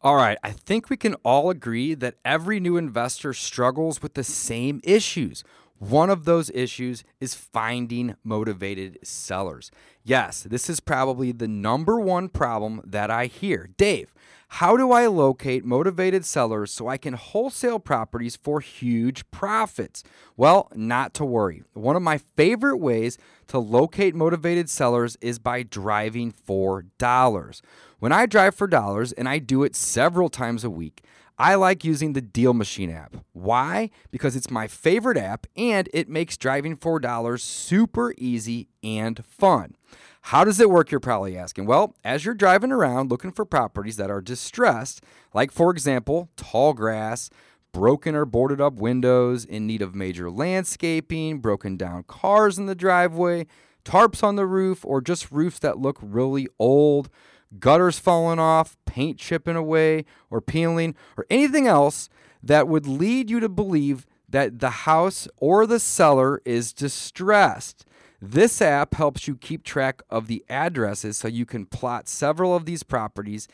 All right, I think we can all agree that every new investor struggles with the same issues. One of those issues is finding motivated sellers. Yes, this is probably the number one problem that I hear. Dave, how do I locate motivated sellers so I can wholesale properties for huge profits? Well, not to worry. One of my favorite ways to locate motivated sellers is by driving for dollars. When I drive for dollars, and I do it several times a week, I like using the Deal Machine app. Why? Because it's my favorite app and it makes driving for dollars super easy and fun. How does it work, you're probably asking? Well, as you're driving around looking for properties that are distressed, like for example, tall grass, broken or boarded up windows, in need of major landscaping, broken down cars in the driveway, tarps on the roof, or just roofs that look really old gutters falling off, paint chipping away or peeling, or anything else that would lead you to believe that the house or the seller is distressed. This app helps you keep track of the addresses so you can plot several of these properties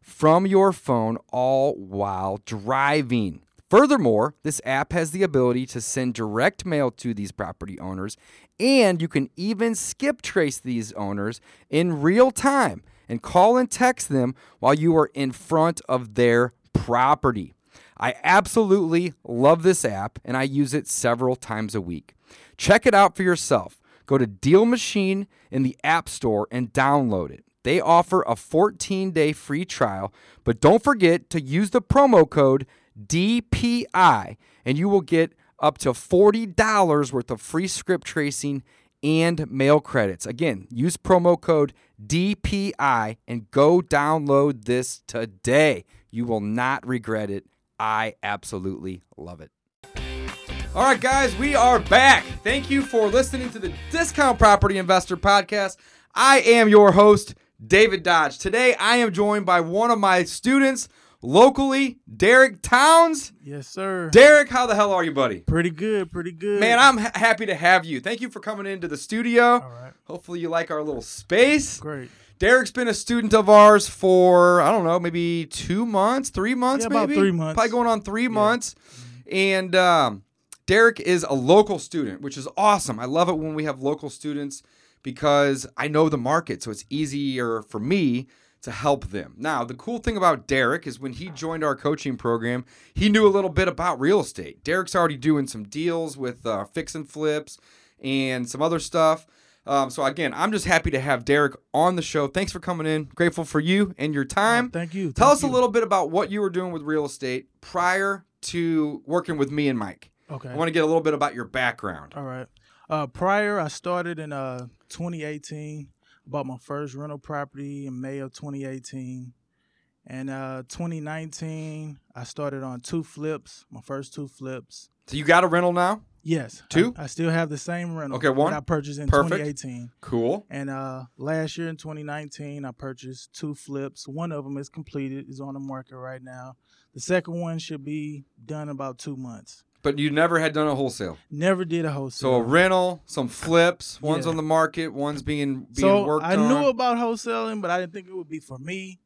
from your phone all while driving. Furthermore, this app has the ability to send direct mail to these property owners, and you can even skip trace these owners in real time and call and text them while you are in front of their property. I absolutely love this app and I use it several times a week. Check it out for yourself. Go to Deal Machine in the App Store and download it. They offer a 14 day free trial, but don't forget to use the promo code DPI and you will get up to $40 worth of free skip tracing and mail credits. Again, use promo code DPI and go download this today. You will not regret it. I absolutely love it. All right, guys, we are back. Thank you for listening to the Discount Property Investor Podcast. I am your host, David Dodge. Today, I am joined by one of my students locally, Derrick Towns. Yes, sir. Derrick, how the hell are you, buddy? Pretty good, pretty good. Man, I'm ha- happy to have you. Thank you for coming into the studio. All right. Hopefully, you like our little space. Great. Derrick's been a student of ours for I don't know, maybe two months, three months, Yeah, maybe about three months. probably going on three months. And um, Derrick is a local student, which is awesome. I love it when we have local students because I know the market, so it's easier for me to help them. Now, the cool thing about Derrick is when he joined our coaching program, he knew a little bit about real estate. Derrick's already doing some deals with uh, fix and flips and some other stuff. Um, so again, I'm just happy to have Derrick on the show. Thanks for coming in. Grateful for you and your time. Oh, thank you. Tell Thank us a little bit about what you were doing with real estate prior to working with me and Mike. Okay. I want to get a little bit about your background. All right. Uh, prior, I started in uh 2018. Bought my first rental property in May of 2018. And uh 2019, I started on two flips. My first two flips. So you got a rental now? Yes. Two? I, I still have the same rental. Okay, one. that I purchased in Perfect. 2018. Cool. And uh, last year in 2019, I purchased two flips. One of them is completed, is on the market right now. The second one should be done in about two months. But you never had done a wholesale. Never did a wholesale. So a rental, some flips, one's Yeah. on the market, one's being being so worked I on. knew about wholesaling, but I didn't think it would be for me.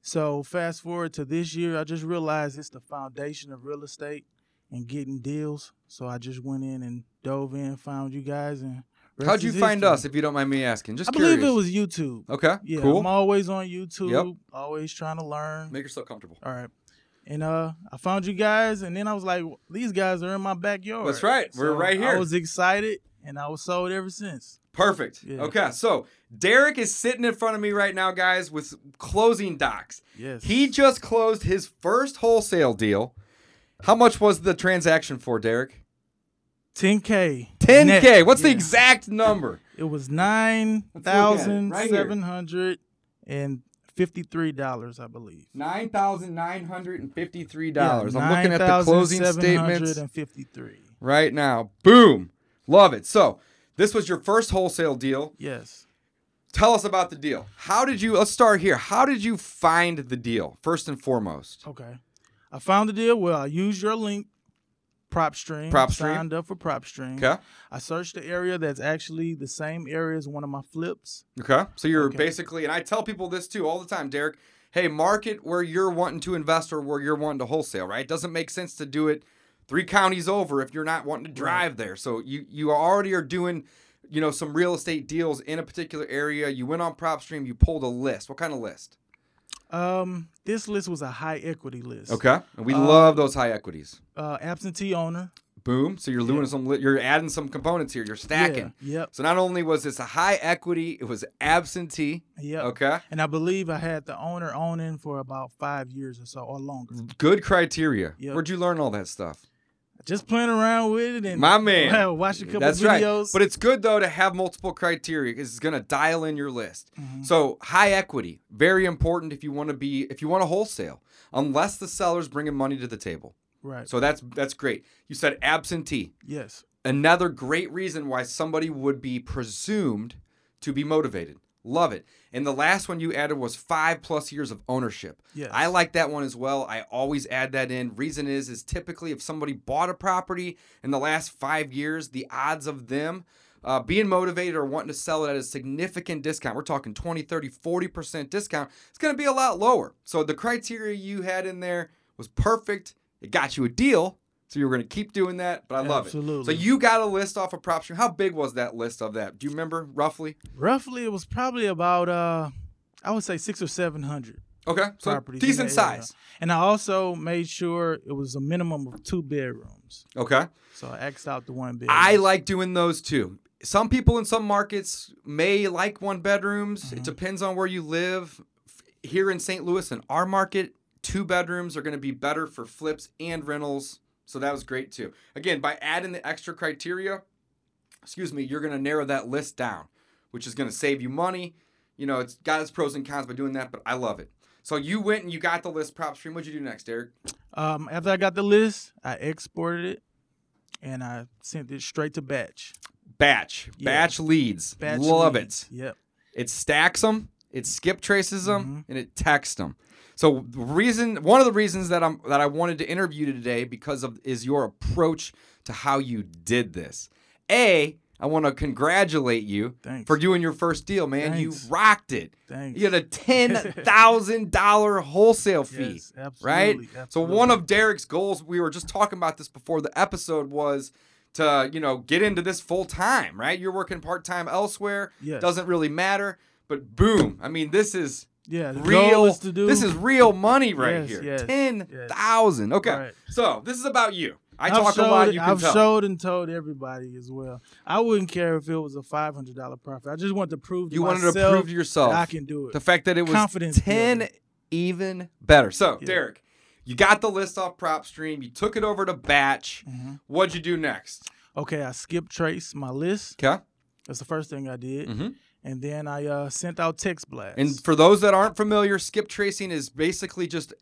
So fast forward to this year, I just realized it's the foundation of real estate and getting deals. So I just went in and dove in, found you guys, and How'd you find history. us, if you don't mind me asking? Just I curious. believe it was YouTube. Okay. Yeah, cool. I'm always on YouTube. Yep. Always trying to learn. Make yourself comfortable. All right. And uh, I found you guys, and then I was like, these guys are in my backyard. That's right. We're right here. I was excited, and I was sold ever since. Perfect. Yeah. Okay, so Derrick is sitting in front of me right now, guys, with closing docs. Yes. He just closed his first wholesale deal. How much was the transaction for, Derrick? 10K. 10K. net. What's the exact number? It was 9,700 right thousand here. seven hundred and fifty-three dollars, I believe. Nine thousand nine hundred and fifty-three dollars. I'm looking at the closing statements fifty-three. right now. Boom, love it. So this was your first wholesale deal. Yes. Tell us about the deal. How did you? Let's start here. How did you find the deal first and foremost? Okay. I found the deal. Well, I used your link, PropStream. PropStream. Signed up for PropStream. Okay. I searched the area that's actually the same area as one of my flips. Okay. So you're Okay. basically, and I tell people this too all the time, Derrick. Hey, market where you're wanting to invest or where you're wanting to wholesale, right? It doesn't make sense to do it three counties over if you're not wanting to drive there. So you you already are doing, you know, some real estate deals in a particular area. You went on PropStream, you pulled a list. What kind of list? Um, this list was a high equity list. Okay. And we Uh, love those high equities. Uh, absentee owner. Boom. So you're doing Yeah. some, you're adding some components here. You're stacking. Yeah, yep. So not only was this a high equity, it was absentee. Yep. Okay. And I believe I had the owner owning for about five years or so or longer. Good criteria. Yep. Where'd you learn all that stuff? Just playing around with it and My man. watch a couple That's videos. right. But it's good though to have multiple criteria because it's gonna dial in your list. Mhm. So high equity, very important if you want to be if you want to wholesale, unless the seller's bringing money to the table. right. So that's that's great. You said absentee. yes. Another great reason why somebody would be presumed to be motivated. Love it. And the last one you added was five plus years of ownership. Yes. I like that one as well. I always add that in. Reason is, is typically if somebody bought a property in the last five years, the odds of them uh, being motivated or wanting to sell it at a significant discount, we're talking 20, 30, 40% discount, it's going to be a lot lower. So the criteria you had in there was perfect. It got you a deal. So you were going to keep doing that, but I love it. So you got a list off of PropStream. How big was that list of that? Do you remember roughly? Roughly, it was probably about uh, I would say six or seven hundred Okay, so properties. decent size. And I also made sure it was a minimum of two bedrooms. Okay. So I xed out the one bedroom. I like doing those too. Some people in some markets may like one bedrooms. It depends on where you live. Here in St. Louis, in our market, two bedrooms are going to be better for flips and rentals. So that was great too. Again, by adding the extra criteria, excuse me, you're going to narrow that list down, which is going to save you money. You know, it's got its pros and cons by doing that, but I love it. So you went and you got the list PropStream. What'd you do next, Derrick? Um, after I got the list, I exported it, and I sent it straight to batch. Batch. Yeah. Batch leads. Batch love leads. it. Yep. It stacks them, it skip traces them, Mhm. and it texts them. So the reason, one of the reasons that I'm that I wanted to interview you today because of is your approach to how you did this. A, I want to congratulate you Thanks. for doing your first deal, man. Thanks. You rocked it. Thanks. You had a ten thousand dollar wholesale fee Yes, absolutely. right? So one of Derrick's goals, we were just talking about this before the episode, was to you know get into this full time, right? You're working part time elsewhere, Yes. doesn't really matter, but boom! I mean, this is yeah, real. is to do. This is real money right Yes, here. yes, Ten thousand. Okay, Right. so this is about you. I I've talk a lot. You can I've tell. showed and told everybody as well. I wouldn't care if it was a five hundred dollar profit. I just want to prove to you wanted to prove to yourself that I can do it. the fact that it was Confidence ten builder. even better. So Yeah. Derrick, you got the list off PropStream. You took it over to Batch. Mhm. What'd you do next? Okay, I skip trace my list. Okay. That's the first thing I did, Mm-hmm. And then I uh, sent out text blasts. And for those that aren't familiar, skip tracing is basically just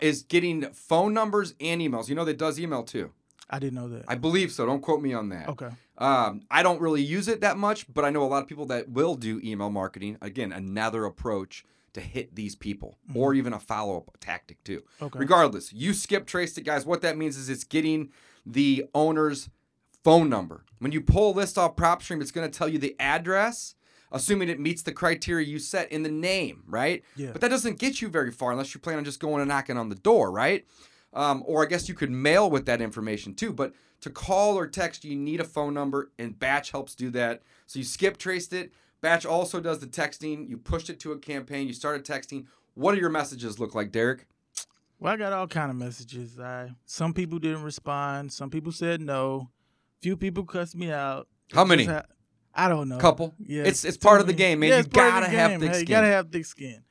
is getting phone numbers and emails. You know that does email too. I didn't know that. I believe so. Don't quote me on that. okay. Um, I don't really use it that much, but I know a lot of people that will do email marketing. Again, another approach to hit these people, or even a follow up tactic too. Okay. Regardless, you skip traced it, guys. What that means is it's getting the owner's phone number. When you pull a list off PropStream, it's going to tell you the address, assuming it meets the criteria you set in the name, right? Yeah. But that doesn't get you very far unless you plan on just going and knocking on the door, right? Um, or I guess you could mail with that information too. But to call or text, you need a phone number, and Batch helps do that. So you skip traced it. Batch also does the texting. You pushed it to a campaign. You started texting. What do your messages look like, Derrick? Well, I got all kind of messages. I some people didn't respond. Some people said no. Few people cussed me out. How many? ha- I don't know. Couple. Yeah, It's it's part of the game, man. Yeah, you it's part of gotta have thick Hey, skin. You gotta have thick skin.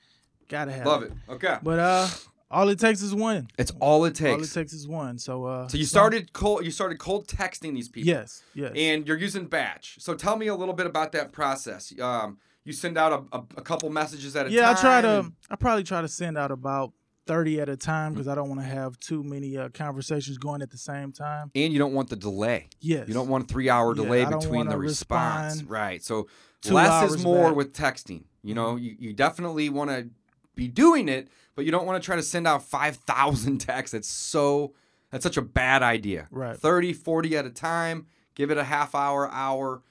Gotta have. Love it. Okay. But uh, all it takes is one. It's all it takes. All it takes. is one. So uh. So you started cold. You started cold texting these people. Yes. Yes. And you're using Batch. So tell me a little bit about that process. Um, you send out a, a, a couple messages at a yeah, time. Yeah, I try to. I probably try to send out about thirty at a time Mm. because I don't want to have too many uh, conversations going at the same time. and you don't want the delay. Yes. You don't want a three hour delay don't between the response. Right. So less is more back. with texting. You know, you, you definitely want to be doing it, but you don't want to try to send out 5,000 texts. That's so, that's such a bad idea. Right. 30, 40 at a time. Give it a half hour, hour.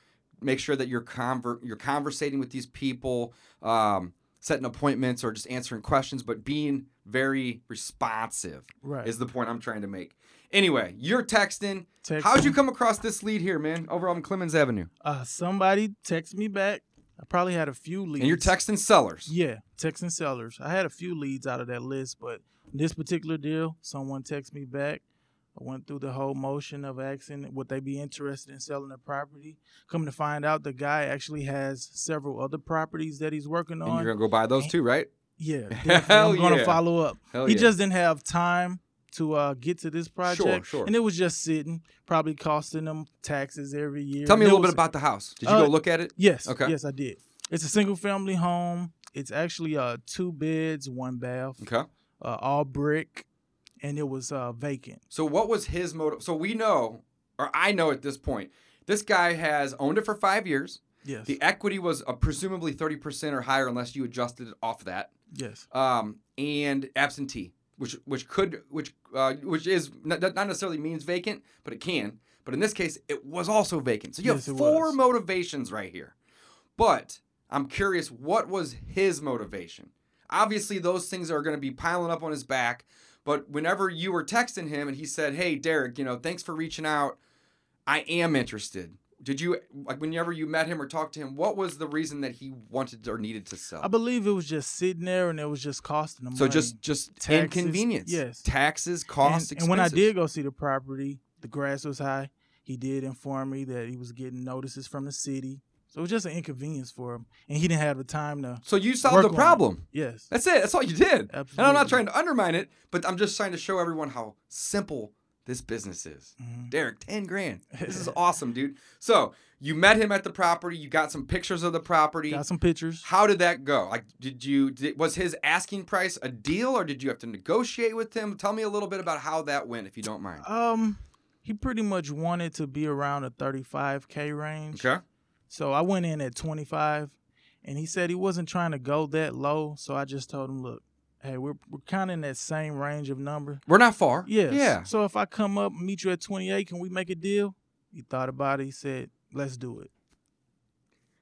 Make sure that you're conver- you're conversating with these people, um, setting appointments or just answering questions, but being very responsive Right. is the point I'm trying to make. Anyway, you're texting. Text- How'd you come across this lead here, man? Over on Clemens Avenue. Uh, somebody texted me back. I probably had a few leads. And you're texting sellers. Yeah, texting sellers. I had a few leads out of that list, but this particular deal, someone texted me back. I went through the whole motion of asking would they be interested in selling the property. Come to find out, the guy actually has several other properties that he's working And on. you're gonna go buy those too, right? Yeah. I'm gonna yeah. follow up. Hell he yeah. just didn't have time to uh, get to this project, sure. sure. and it was just sitting, probably costing them taxes every year. Tell me a And it little bit about the house. Did you Uh, go look at it? Yes. Okay. Yes, I did. It's a single family home. It's actually uh two beds, one bath, Okay. uh, all brick, and it was uh vacant. So what was his motive? So we know, or I know at this point, this guy has owned it for five years. Yes. The equity was uh, presumably 30% or higher unless you adjusted it off that. yes. Um, and absentee, which which could which uh, which is not, not necessarily means vacant, but it can. But in this case, it was also vacant. So you Yes, have four was. motivations right here. But I'm curious, what was his motivation? Obviously, those things are going to be piling up on his back. But whenever you were texting him and he said, "Hey, Derrick, you know, thanks for reaching out. I am interested." Did you like whenever you met him or talked to him? What was the reason that he wanted or needed to sell? I believe it was just sitting there, and it was just costing them. So money. just just Taxes, inconvenience. yes. Taxes, and, costs, and when I did go see the property, the grass was high. He did inform me that he was getting notices from the city. So it was just an inconvenience for him, and he didn't have the time to. So you solved the problem. Yes. That's it. That's all you did. And I'm not trying to undermine it, but I'm just trying to show everyone how simple this business is. Mhm. Derrick, 10 grand. This is awesome, dude. So you met him at the property. You got some pictures of the property. Got some pictures. How did that go? Like, did you, did, was his asking price a deal or did you have to negotiate with him? Tell me a little bit about how that went, if you don't mind. Um, he pretty much wanted to be around a 35k range. Okay. So I went in at 25, and he said he wasn't trying to go that low. So I just told him, look, hey, we're we're kind of in that same range of number. We're not far. Yes. Yeah. So if I come up and meet you at 28, can we make a deal? He thought about it. He said, let's do it.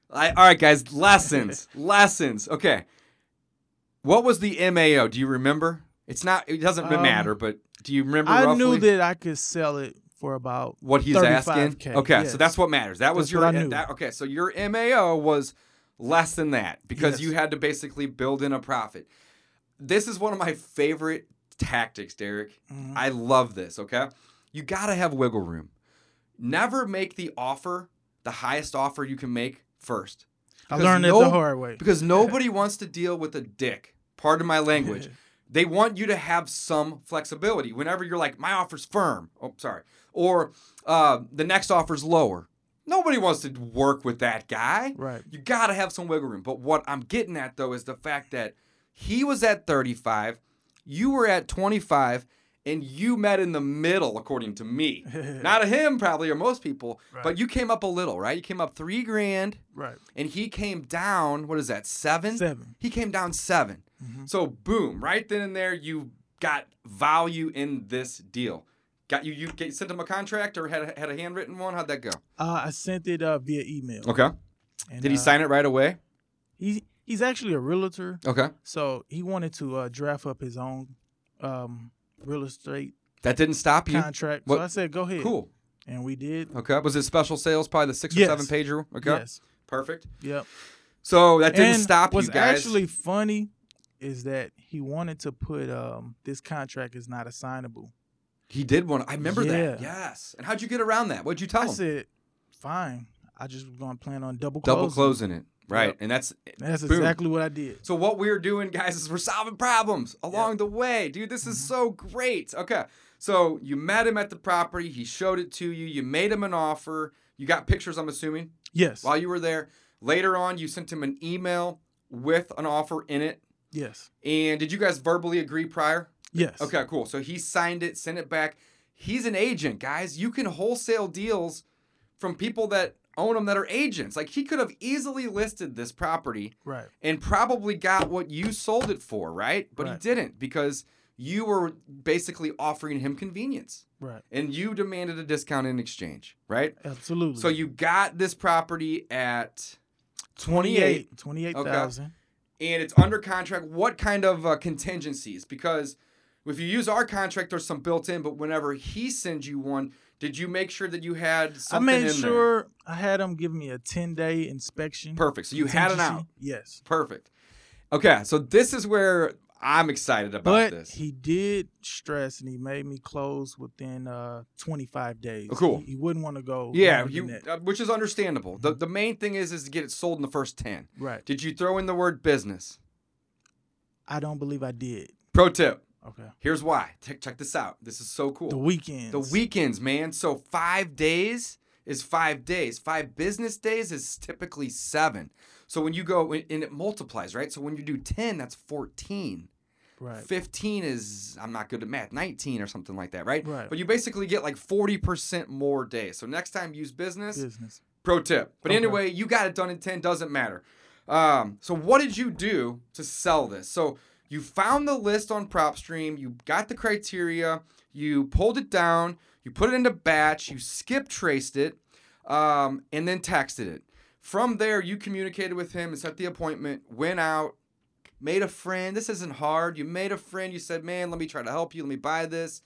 I, all right, guys. Lessons. lessons. Okay. What was the MAO? Do you remember? It's not. It doesn't Um, matter. But do you remember? I roughly knew that I could sell it for about what he's asking. 35K, Okay, so that's what matters. That was That's your. what I knew. That, okay, so your MAO was less than that because Yes. you had to basically build in a profit. This is one of my favorite tactics, Derrick. Mhm. I love this. Okay, you got to have wiggle room. Never make the offer the highest offer you can make first. I learned no- that the hard way. because nobody wants to deal with a dick. Pardon my language. They want you to have some flexibility. Whenever you're like, my offer's firm. Oh, sorry. Or uh, the next offer's lower. Nobody wants to work with that guy. Right. You got to have some wiggle room. But what I'm getting at, though, is the fact that he was at 35, you were at 25, and you met in the middle, according to me. Not to him, probably, or most people, Right. but you came up a little, right? You came up three grand Right. and he came down. What is that? Seven. Seven. He came down 7 Mhm. So boom, right then and there, you got value in this deal. Got you? You get, sent him a contract or had a, had a handwritten one? How'd that go? Uh, I sent it uh, via email. Okay. And, Did he uh, sign it right away? He he's actually a realtor, Okay. so he wanted to uh, draft up his own um, real estate That didn't stop you. contract. What- So I said, "Go ahead." Cool. And we did. Okay. Was it special sales? Probably the six or Yes. seven pager. Okay. Yes. Perfect. Yep. So that didn't and stop you guys. Was actually funny is that he wanted to put um, this contract is not assignable. he did one. I remember that. Yes. And how'd you get around that? What'd you tell I him? I said, "Fine. I just was gonna plan on double Double closing." closing it. Right. Yep. And that's That's Boom. exactly what I did. So what we're doing, guys, is we're solving problems along the way, dude. This Mm-hmm. is so great. Okay, so you met him at the property. He showed it to you. You made him an offer. You got pictures, I'm assuming, Yes. while you were there. Later on, you sent him an email with an offer in it. Yes. And did you guys verbally agree prior? Yes. Okay, cool. So he signed it, sent it back. He's an agent, guys. You can wholesale deals from people that own them that are agents. Like he could have easily listed this property Right. and probably got what you sold it for, right? But he didn't because you were basically offering him convenience Right. and you demanded a discount in exchange, right? Absolutely. So you got this property at 28 28,000. And it's under contract. What kind of uh, contingencies? Because if you use our contract, there's some built in, but whenever he sends you one, did you make sure that you had I something made in there? sure I had him give me a 10 day inspection. Perfect. So you had it out. Yes. Perfect. Okay, so this is where I'm excited about But this. he did stress and he made me close within uh 25 days. Oh, cool. He, he wouldn't want to go. yeah, you, uh, which is understandable. The the main thing is is to get it sold in the first ten. Right. Did you throw in the word business? I don't believe I did. Pro tip. Okay. Here's why. Check check this out. This is so cool. The weekends. The weekends, man. So five days is five days. Five business days is typically seven. So when you go and it multiplies, right? So when you do ten, that's fourteen. Right. 15 is I'm not good at math, 19 or something like that, right? Right. But you basically get like 40% more days. So next time use business, Business. pro tip. But Okay. anyway, you got it done in 10, doesn't matter. Um, so what did you do to sell this? So you found the list on PropStream, you got the criteria, you pulled it down, you put it into batch, you skip traced it, um, and then texted it. From there, you communicated with him and set the appointment, went out, made a friend. This isn't hard. You made a friend. You said, man, let me try to help you. Let me buy this.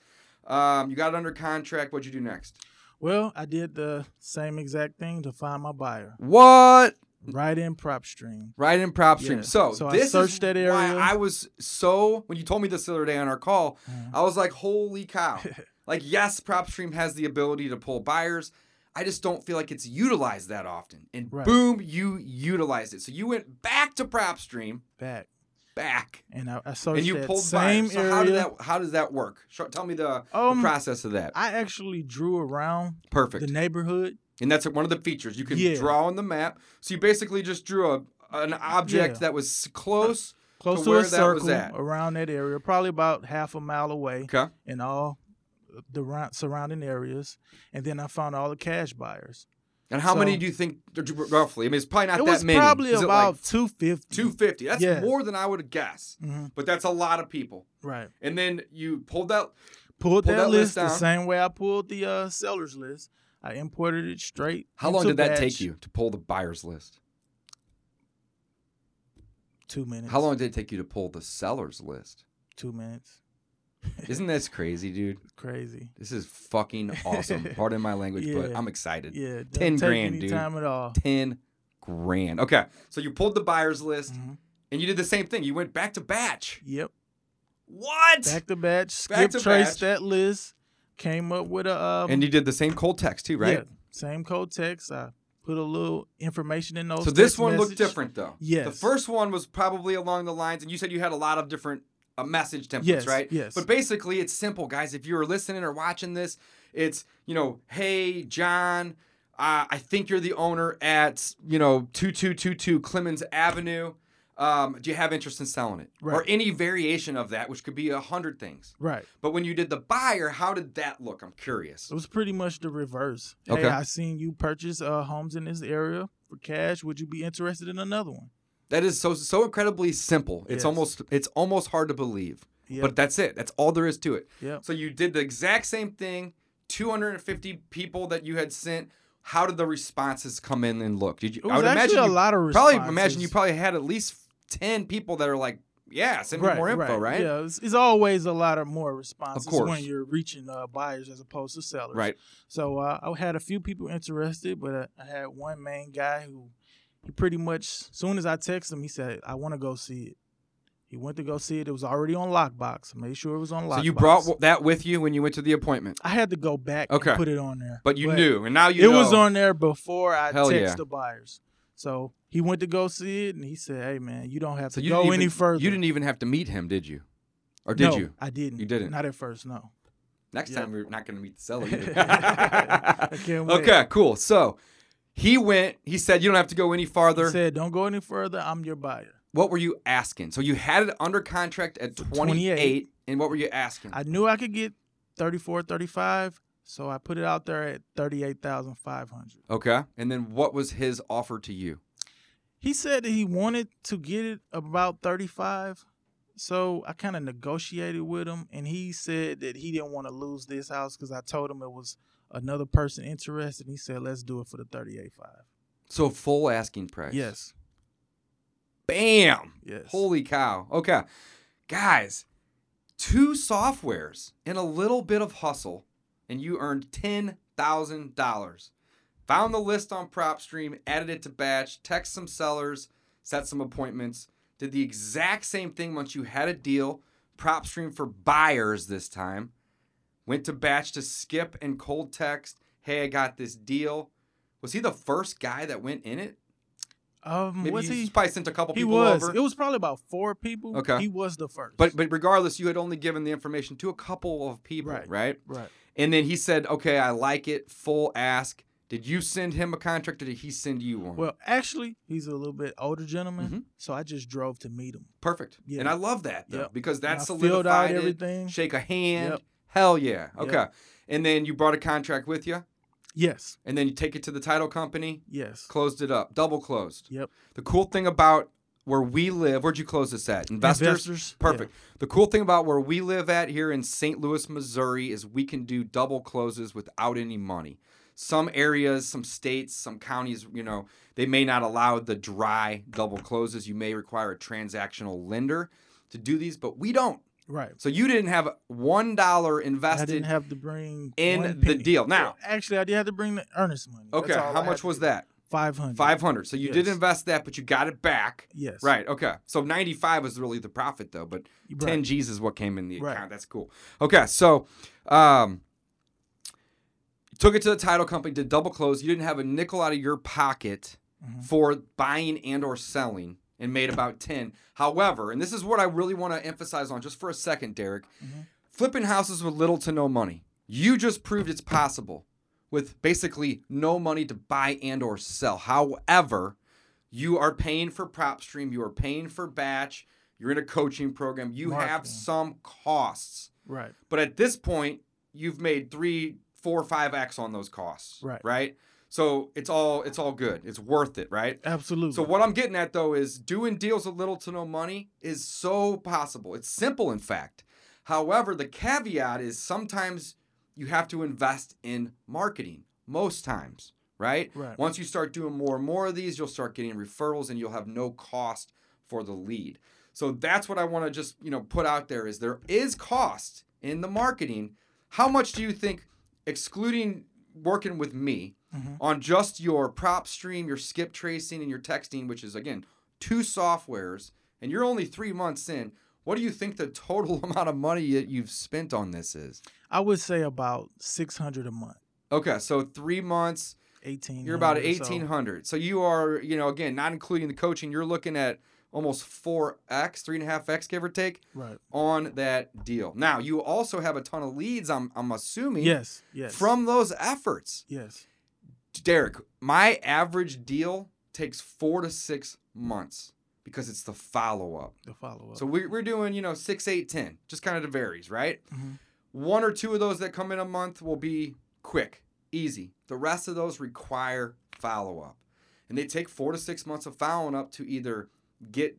Um, you got it under contract. What'd you do next? Well, I did the same exact thing to find my buyer. What? Right in PropStream. Right in PropStream. Yeah. So, So I this searched is that why area. I was so when you told me this the other day on our call, Mhm. I was like, holy cow! like, yes, PropStream has the ability to pull buyers. I just don't feel like it's utilized that often. And Right. boom, you utilized it. So you went back to PropStream, Back. Back, And I, I searched and you that pulled same buyers. So area. how did that? How does that work? Show, tell me the, the Um, process of that. I actually drew around Perfect. the neighborhood. And that's one of the features. You can Yeah. draw on the map. So you basically just drew a an object Yeah. that was close. Close To to, where a that was circle at. around that area, probably about half a mile away Okay. in all the surrounding areas. And then I found all the cash buyers. And how So- many do you think roughly? I mean, it's probably not it that many. probably Is about like 250. 250. That's Yeah. more than I would guess. hmm But that's a lot of people. Right. And then you pulled that. Pulled Pull that, that list the same way I pulled the uh, seller's list. I imported it straight. How long did that take you to pull the buyer's list? Two minutes. How long did it take you to pull the seller's list? Two minutes. Isn't this crazy, dude? Crazy. This is fucking awesome. Pardon my language, but I'm excited. Yeah. doesn't 10 take grand, dude. time at all. 10 grand. Okay. So you pulled the buyer's list Mhm. and you did the same thing. You went back to batch. Yep. What? Back to batch. Back Skip to traced batch. that list. Came up with a um, and you did the same cold text too, right? yeah, same cold text. I put a little information in those. So this one looked different though. The first one was probably along the lines, and you said you had a lot of different uh, message templates, Yes, right? yes. But basically, it's simple, guys. If you're listening or watching this, it's you know, hey John, uh, I think you're the owner at you know two two two two Clemens Avenue. Um, do you have interest in selling it, or any variation of that, which could be a hundred things? Right. But when you did the buyer, how did that look? I'm curious. It was pretty much the reverse. Okay. Hey, I seen you purchase uh, homes in this area for cash. Would you be interested in another one? That is so so incredibly simple. It's Yes. almost it's almost hard to believe. Yep. But that's it. That's all there is to it. Yep. So you did the exact same thing. 250 people that you had sent. How did the responses come in and look? Did you? It was actually you a lot of responses. probably imagine you probably had at least 10 people that are like, yeah, send me right, more info, right? Yeah, it's, it's always a lot of more responses course. when you're reaching uh, buyers as opposed to sellers. Right. So uh, I had a few people interested, but uh, I had one main guy who he pretty much, soon as I texted him, he said, "I want to go see it." He went to go see it. It was already on lockbox. I made sure it was on lockbox. So you brought w- that with you when you went to the appointment, I had to go back Okay. and put it on there. but you knew, and now you it know. was on there before I Hell text yeah. the buyers. So he went to go see it, and he said, "Hey man, you don't have So to go didn't any further." You didn't even have to meet him, did you? Or did No, you? I didn't. You didn't? Not at first. No. Next Yeah. time we're not going to meet the seller. I can't wait. okay, cool. So He went. He said, "You don't have to go any farther." He farther." said, "Don't go any further. I'm your buyer." what were you asking? So you had it under contract at 28, 28. and what were you asking? I knew I could get 34, 35, so I put it out there at 38,500. okay. And then what was his offer to you? He said that he wanted to get it about 35. So I kind of negotiated with him, and he said that he didn't want to lose this house because I told him it was another person interested. He said, let's do it for the 38.5. So full asking price. Yes. Bam. Yes. Holy cow. Okay. Guys, two softwares and a little bit of hustle, and you earned $10,000. Found the list on PropStream, added it to batch, text some sellers, set some appointments, did the exact same thing once you had a deal. PropStream for buyers this time. Went to batch to skip and cold text, hey, I got this deal. Was he the first guy that went in it? Um, Maybe was you he? probably sent a couple He people was. over. It was probably about four people. Okay. He was the first. But but regardless, you had only given the information to a couple of people, right? Right. right. And then he said, "Okay, I like it." Full ask. Did you send him a contract, or did he send you one? Well, actually, he's a little bit older gentleman, Mhm. so I just drove to meet him. Perfect. Yeah. And I love that though Yep. because that And solidified it. everything. Shake a hand. Yep. Hell yeah. Yep. Okay. And then you brought a contract with you, Yes. and then you take it to the title company, Yes. closed it up, double closed. Yep. The cool thing about where we live, where'd you close this at? Investors. Investors. Perfect. The cool thing about where we live at here in St. Louis, Missouri, is we can do double closes without any money. Some areas, some states, some counties, you know, they may not allow the dry double closes. You may require a transactional lender to do these, but we don't. Right. So you didn't have one dollar invested. I didn't have to bring in the deal. Now- actually, I did have to bring the earnest money. okay, how much was that? Five hundred. Five hundred. So you did invest that, but you got it back. Yes. Right. Okay. So ninety-five was really the profit, though. But Right. 10 G's is what came in the Right. account. That's cool. Okay, so um took it to the title company, did double close. You didn't have a nickel out of your pocket Mhm. for buying and or selling and made about 10. However, and this is what I really want to emphasize on just for a second, Derrick. Mhm. Flipping houses with little to no money. You just proved it's possible with basically no money to buy and or sell. However, you are paying for PropStream, you are paying for batch, you're in a coaching program, you have some costs. Right. But at this point, you've made three, four, five X on those costs. Right. Right. So it's all it's all good. It's worth it, right? Absolutely. So what I'm getting at though is doing deals with little to no money is so possible. It's simple in fact. However, the caveat is sometimes you have to invest in marketing. Most times, right? Right. Once you start doing more and more of these, you'll start getting referrals and you'll have no cost for the lead. So that's what I want to just, you know, put out there is there is cost in the marketing. How much do you think excluding working with me Mhm. on just your PropStream, your skip tracing, and your texting, which is again two softwares, and you're only three months in. What do you think the total amount of money that you've spent on this is? I would say about six hundred a month. Okay, so three months, Eighteen. you're about or so. eighteen hundred. So you are, you know, again, not including the coaching, you're looking at almost four x, three and a half x, give or take, Right. on that deal. Now you also have a ton of leads. I'm, I'm assuming Yes. Yes. from those efforts. Yes. Derrick, my average deal takes four to six months because it's the follow up. The follow up. So we're, we're doing, you know, six, eight, ten, just kind of varies, right? Mhm. One or two of those that come in a month will be quick, easy. The rest of those require follow up. And they take four to six months of following up to either get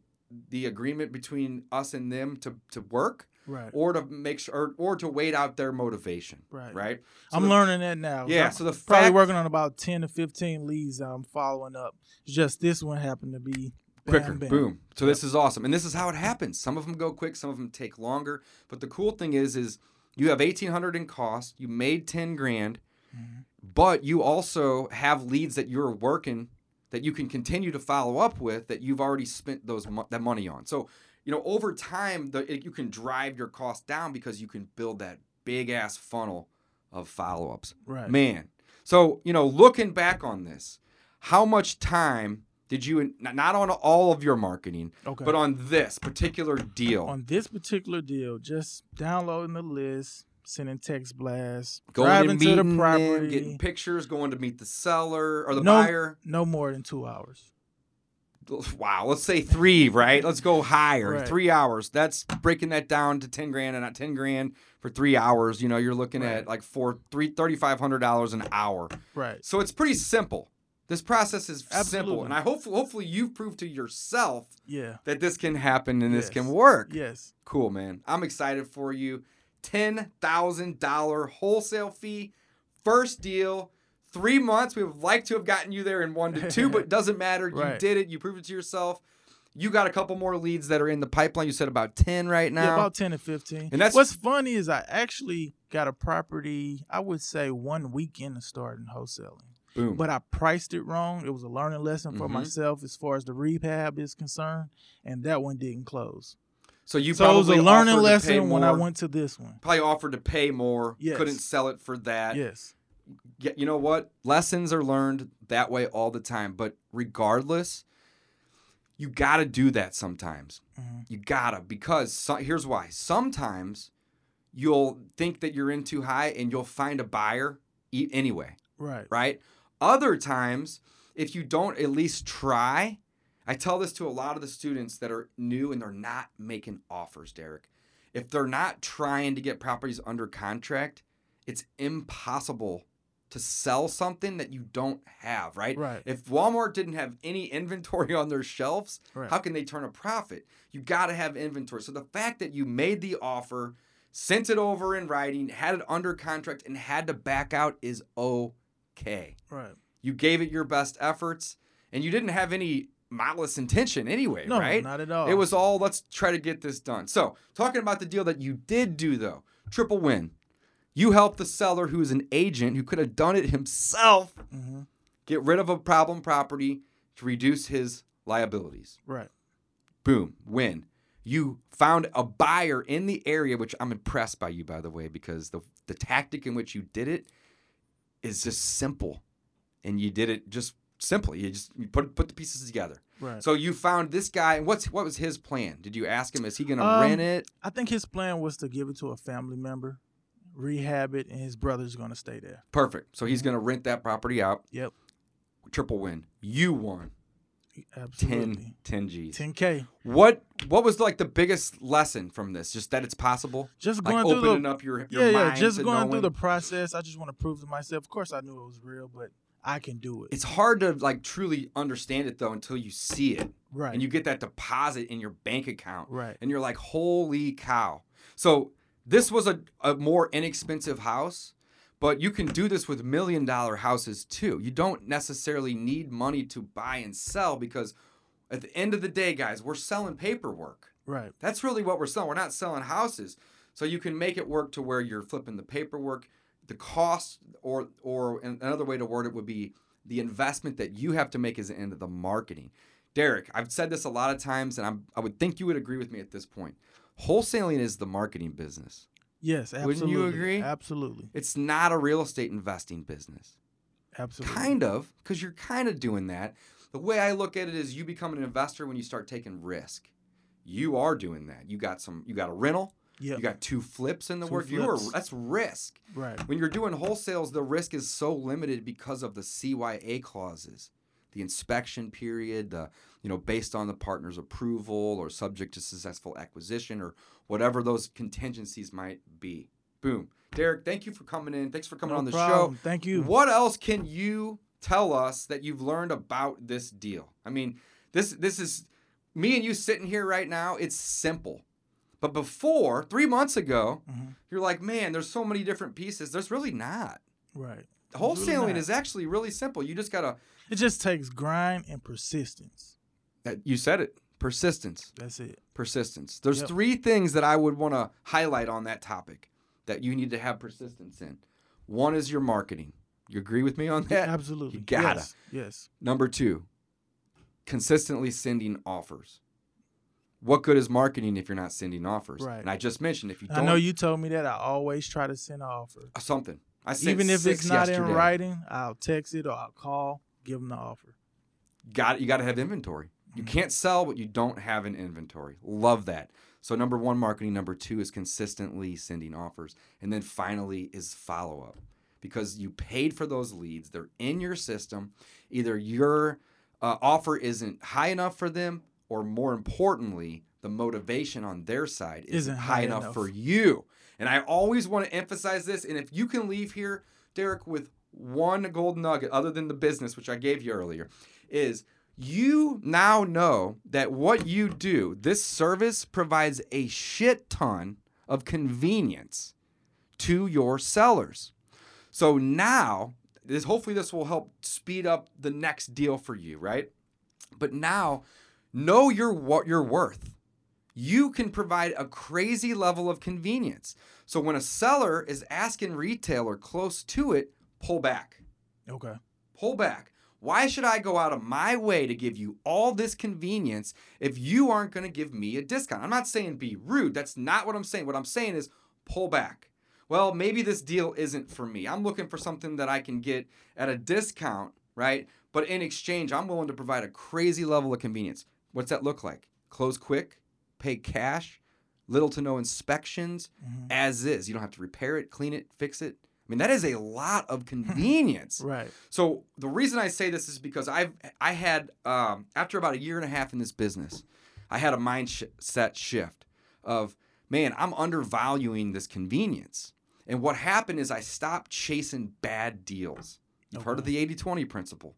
the agreement between us and them to, to work right. or to make sure or, or to wait out their motivation. Right. Right. So I'm the- learning that now. Yeah, I'm so the probably fact- working on about ten to fifteen leads I'm following up. It's just this one happened to be bam, quicker. bam. Boom. So this is awesome, and this is how it happens. Some of them go quick, some of them take longer. But the cool thing is, is you have eighteen hundred in cost. You made ten grand, Mhm. but you also have leads that you're working that you can continue to follow up with that you've already spent those that money on. So you know over time, the it, you can drive your cost down because you can build that big ass funnel of follow ups. Right. Man. So, you know, looking back on this, how much time did you, not on all of your marketing, Okay. but on this particular deal? on this particular deal, just downloading the list, sending text blasts, Going driving to meeting the them, property. getting pictures, going to meet the seller or the no, buyer. no more than two hours. Wow, let's say three, right? Let's go higher. Right. Three hours. That's breaking that down to ten grand and not ten grand for three hours. You know, you're looking Right. at like four, three, thirty-five hundred dollars an hour. Right. So it's pretty simple. This process is simple, and I hope hopefully you've proved to yourself Yeah. that this can happen and this can work. Yes. Cool, man. I'm excited for you. Ten thousand dollar wholesale fee, first deal. Three months. We would like to have gotten you there in one to two, but it doesn't matter. You Right. did it. You proved it to yourself. You got a couple more leads that are in the pipeline. You said about ten right now. Yeah, about ten to fifteen. And that's- what's funny is I actually got a property. I would say one weekend of starting wholesaling, Boom. but I priced it wrong. It was a learning lesson for Mhm. myself as far as the rehab is concerned, and that one didn't close. so you so it was a learning lesson when I went to this one. Probably offered to pay more. Yes. Couldn't sell it for that. Yes. Yeah, you know what? Lessons are learned that way all the time. But regardless, you got to do that sometimes. Mhm. You gotta because so, here's why. Sometimes you'll think that you're in too high and you'll find a buyer anyway, Right. right? Other times, if you don't at least try, I tell this to a lot of the students that are new and they're not making offers, Derrick. If they're not trying to get properties under contract, it's impossible to sell something that you don't have, right? Right. If Walmart didn't have any inventory on their shelves, Right. how can they turn a profit? You got to have inventory. So the fact that you made the offer, sent it over in writing, had it under contract, and had to back out is okay. Right. You gave it your best efforts, and you didn't have any malice intention anyway, No, right? not at all. It was all let's try to get this done. So, talking about the deal that you did do though, triple win. You help the seller who's an agent who could have done it himself hmm get rid of a problem property to reduce his liabilities. Right. Boom, win. You found a buyer in the area, which I'm impressed by you, by the way, because the the tactic in which you did it is just simple, and you did it just simply. You just you put put the pieces together. Right. So you found this guy, and what's what was his plan? Did you ask him? Is he going to Um, rent it? I think his plan was to give it to a family member, rehab it, and his brother's going to stay there. Perfect. So he's mm-hmm. going to rent that property out. Yep. Triple win. You won 10, Absolutely. 10 10 G's. 10K. What what was like the biggest lesson from this? Just that it's possible. Just Like going through opening the up your your yeah, yeah. Just going through the process. I just want to prove to myself. Of course, I knew it was real, but I can do it. It's hard to like truly understand it though until you see it right. and you get that deposit in your bank account right. and you're like, holy cow. So this was a, a more inexpensive house, but you can do this with million dollar houses too. You don't necessarily need money to buy and sell because at the end of the day, guys, we're selling paperwork. Right. That's really what we're selling. We're not selling houses. So you can make it work to where you're flipping the paperwork, the cost, or or another way to word it would be the investment that you have to make is into the marketing. Derrick, I've said this a lot of times, and I'm, I would think you would agree with me at this point. Wholesaling is the marketing business. Yes. Absolutely. Wouldn't you agree? Absolutely. It's not a real estate investing business. Absolutely. Kind of, because you're kind of doing that. The way I look at it is you become an investor when you start taking risk. You are doing that. You got some you got a rental, Yep. you got two flips in the Two work. You are that's risk. right. When you're doing wholesales, the risk is so limited because of the CYA clauses. The inspection period, the you know, based on the partner's approval or subject to successful acquisition or whatever those contingencies might be. Boom. Derrick, thank you for coming in. Thanks for coming No on the problem. show. Thank you. What else can you tell us that you've learned about this deal? I mean, this this is me and you sitting here right now. It's simple, but before three months ago, Mhm. you're like, man, there's so many different pieces. There's really not. Right. Wholesaling not. is actually really simple. You just gotta. It just takes grind and persistence. uh, You said it. Persistence. That's it. Persistence. There's Yep. three things that I would want to highlight on that topic that you need to have persistence in. One is your marketing. You agree with me on that? Absolutely. You gotta. Yes. yes. Number two, consistently sending offers. What good is marketing if you're not sending offers? Right. And I just mentioned if you I don't know you told me that. I always try to send an offer. something. I sent Even if it's not yesterday. in writing, I'll text it or I'll call, give them the offer. Got it. you got to have inventory. You can't sell what you don't have in inventory. Love that. So number one, marketing. Number two is consistently sending offers, and then finally is follow up, because you paid for those leads. They're in your system. Either your uh, offer isn't high enough for them, or more importantly, the motivation on their side isn't, Isn't high, high enough, enough. for you. And I always want to emphasize this. And if you can leave here, Derrick, with one gold nugget other than the business, which I gave you earlier, is you now know that what you do, this service provides a shit ton of convenience to your sellers. So now, this hopefully this will help speed up the next deal for you, right? But now, know your what you're worth. You can provide a crazy level of convenience. So when a seller is asking retailer close to it, pull back Okay. pull back. Why should I go out of my way to give you all this convenience if you aren't going to give me a discount? I'm not saying be rude. That's not what I'm saying. What I'm saying is pull back. Well, maybe this deal isn't for me. I'm looking for something that I can get at a discount, right? But in exchange, I'm willing to provide a crazy level of convenience. What's that look like? Close quick, pay cash, little to no inspections, mm-hmm. as is. You don't have to repair it, clean it, fix it. I mean, that is a lot of convenience. Right. So the reason I say this is because I've I had um, after about a year and a half in this business, I had a mindset shift of man, I'm undervaluing this convenience. And what happened is I stopped chasing bad deals. You've heard of the 80-20 principle.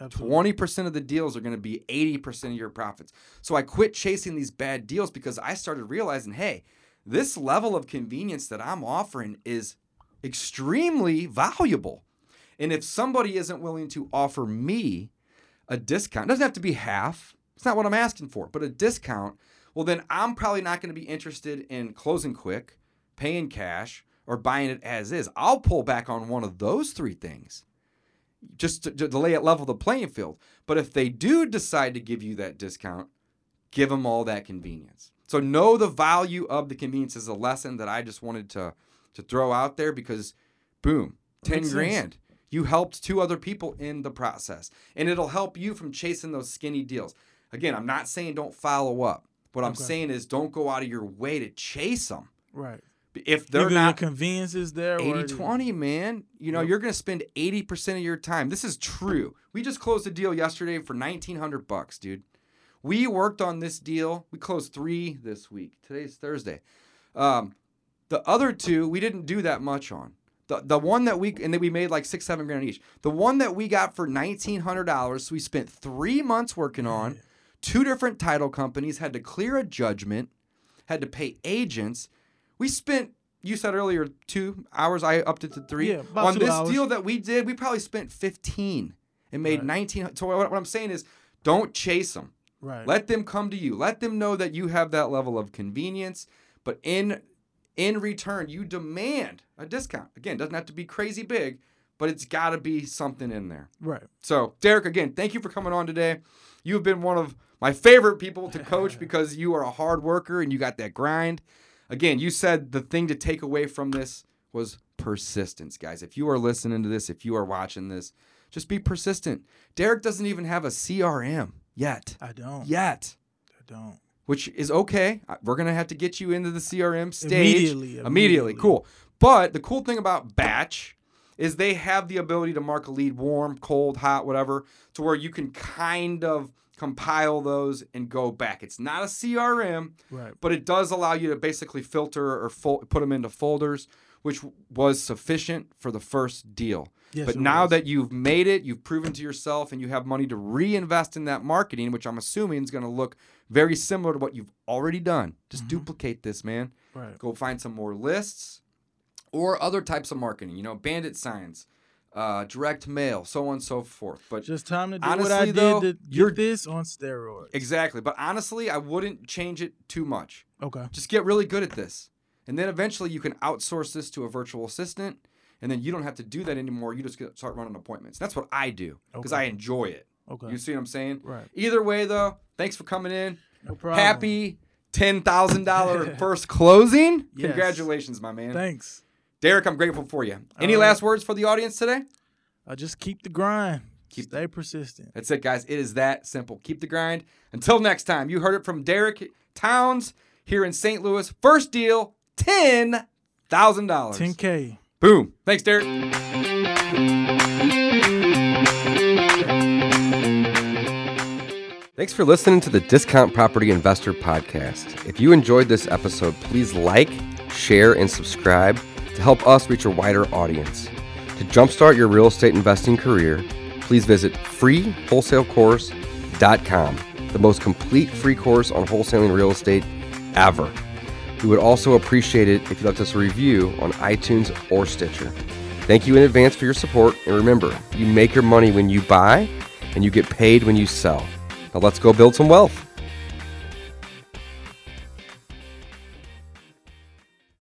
Absolutely. 20% of the deals are going to be 80% of your profits. So I quit chasing these bad deals because I started realizing, hey, this level of convenience that I'm offering is extremely valuable. And if somebody isn't willing to offer me a discount, it doesn't have to be half. It's not what I'm asking for, but a discount, well, then I'm probably not going to be interested in closing quick, paying cash, or buying it as is. I'll pull back on one of those three things just to, to lay it level the playing field. But if they do decide to give you that discount, give them all that convenience. So know the value of the convenience is a lesson that I just wanted to to throw out there because boom, 10 Makes sense. grand. You helped two other people in the process. And it'll help you from chasing those skinny deals. Again, I'm not saying don't follow up. What I'm Okay. saying is don't go out of your way to chase them. Right. If they're Either not the convenience is there 80 or 20, man. You know, Yep. you're going to spend 80% of your time. This is true. We just closed a deal yesterday for 1900 bucks, dude. We worked on this deal. We closed 3 this week. Today's Thursday. Um, the other two we didn't do that much on. The, the one that we and then we made like 6 7 grand each. The one that we got for $1900, we spent 3 months working on. Two different title companies had to clear a judgment, had to pay agents. We spent you said earlier two hours. I upped it to three. Yeah, On this hours. deal that we did, we probably spent fifteen and made Right. nineteen. So what, what I'm saying is, don't chase them. Right. Let them come to you. Let them know that you have that level of convenience, but in in return, you demand a discount. Again, doesn't have to be crazy big, but it's got to be something in there. right. So, Derrick, again, thank you for coming on today. You have been one of my favorite people to coach because you are a hard worker and you got that grind. Again, you said the thing to take away from this was persistence, guys. If you are listening to this, if you are watching this, just be persistent. Derrick doesn't even have a CRM yet. I don't. Yet. I don't. Which is okay. We're going to have to get you into the CRM stage. Immediately, Immediately. immediately. Cool. But the cool thing about Batch is they have the ability to mark a lead warm, cold, hot, whatever, to where you can kind of compile those and go back. It's not a CRM, Right. but it does allow you to basically filter or fol- put them into folders, which was sufficient for the first deal. Yes, but now was. that you've made it, you've proven to yourself, and you have money to reinvest in that marketing, which I'm assuming is going to look very similar to what you've already done. Just duplicate this, man. Right. Go find some more lists or other types of marketing, you know, bandit signs, uh, direct mail, so on and so forth. But Just time to do Honestly, what I did though, to you're- this on steroids. exactly. But honestly, I wouldn't change it too much. Okay. Just get really good at this. And then eventually you can outsource this to a virtual assistant. And then you don't have to do that anymore. You just get- start running appointments. That's what I do because Okay. I enjoy it. Okay. You see what I'm saying? Right. Either way, though, thanks for coming in. No problem. Happy $10,000 first closing. Yes. Congratulations, my man. Thanks. Derrick, I'm grateful for you. Any right. last words for the audience today? I just keep the grind. Keep Stay persistent. That's it, guys. It is that simple. Keep the grind. Until next time, you heard it from Derrick Towns here in St. Louis. First deal, ten thousand dollars. 10K. Boom. Thanks, Derrick. Thanks for listening to the Discount Property Investor Podcast. If you enjoyed this episode, please like, share, and subscribe to help us reach a wider audience. To jumpstart your real estate investing career, please visit freewholesalecourse.com, the most complete free course on wholesaling real estate ever. We would also appreciate it if you left us a review on iTunes or Stitcher. Thank you in advance for your support, and remember, you make your money when you buy, and you get paid when you sell. Now let's go build some wealth.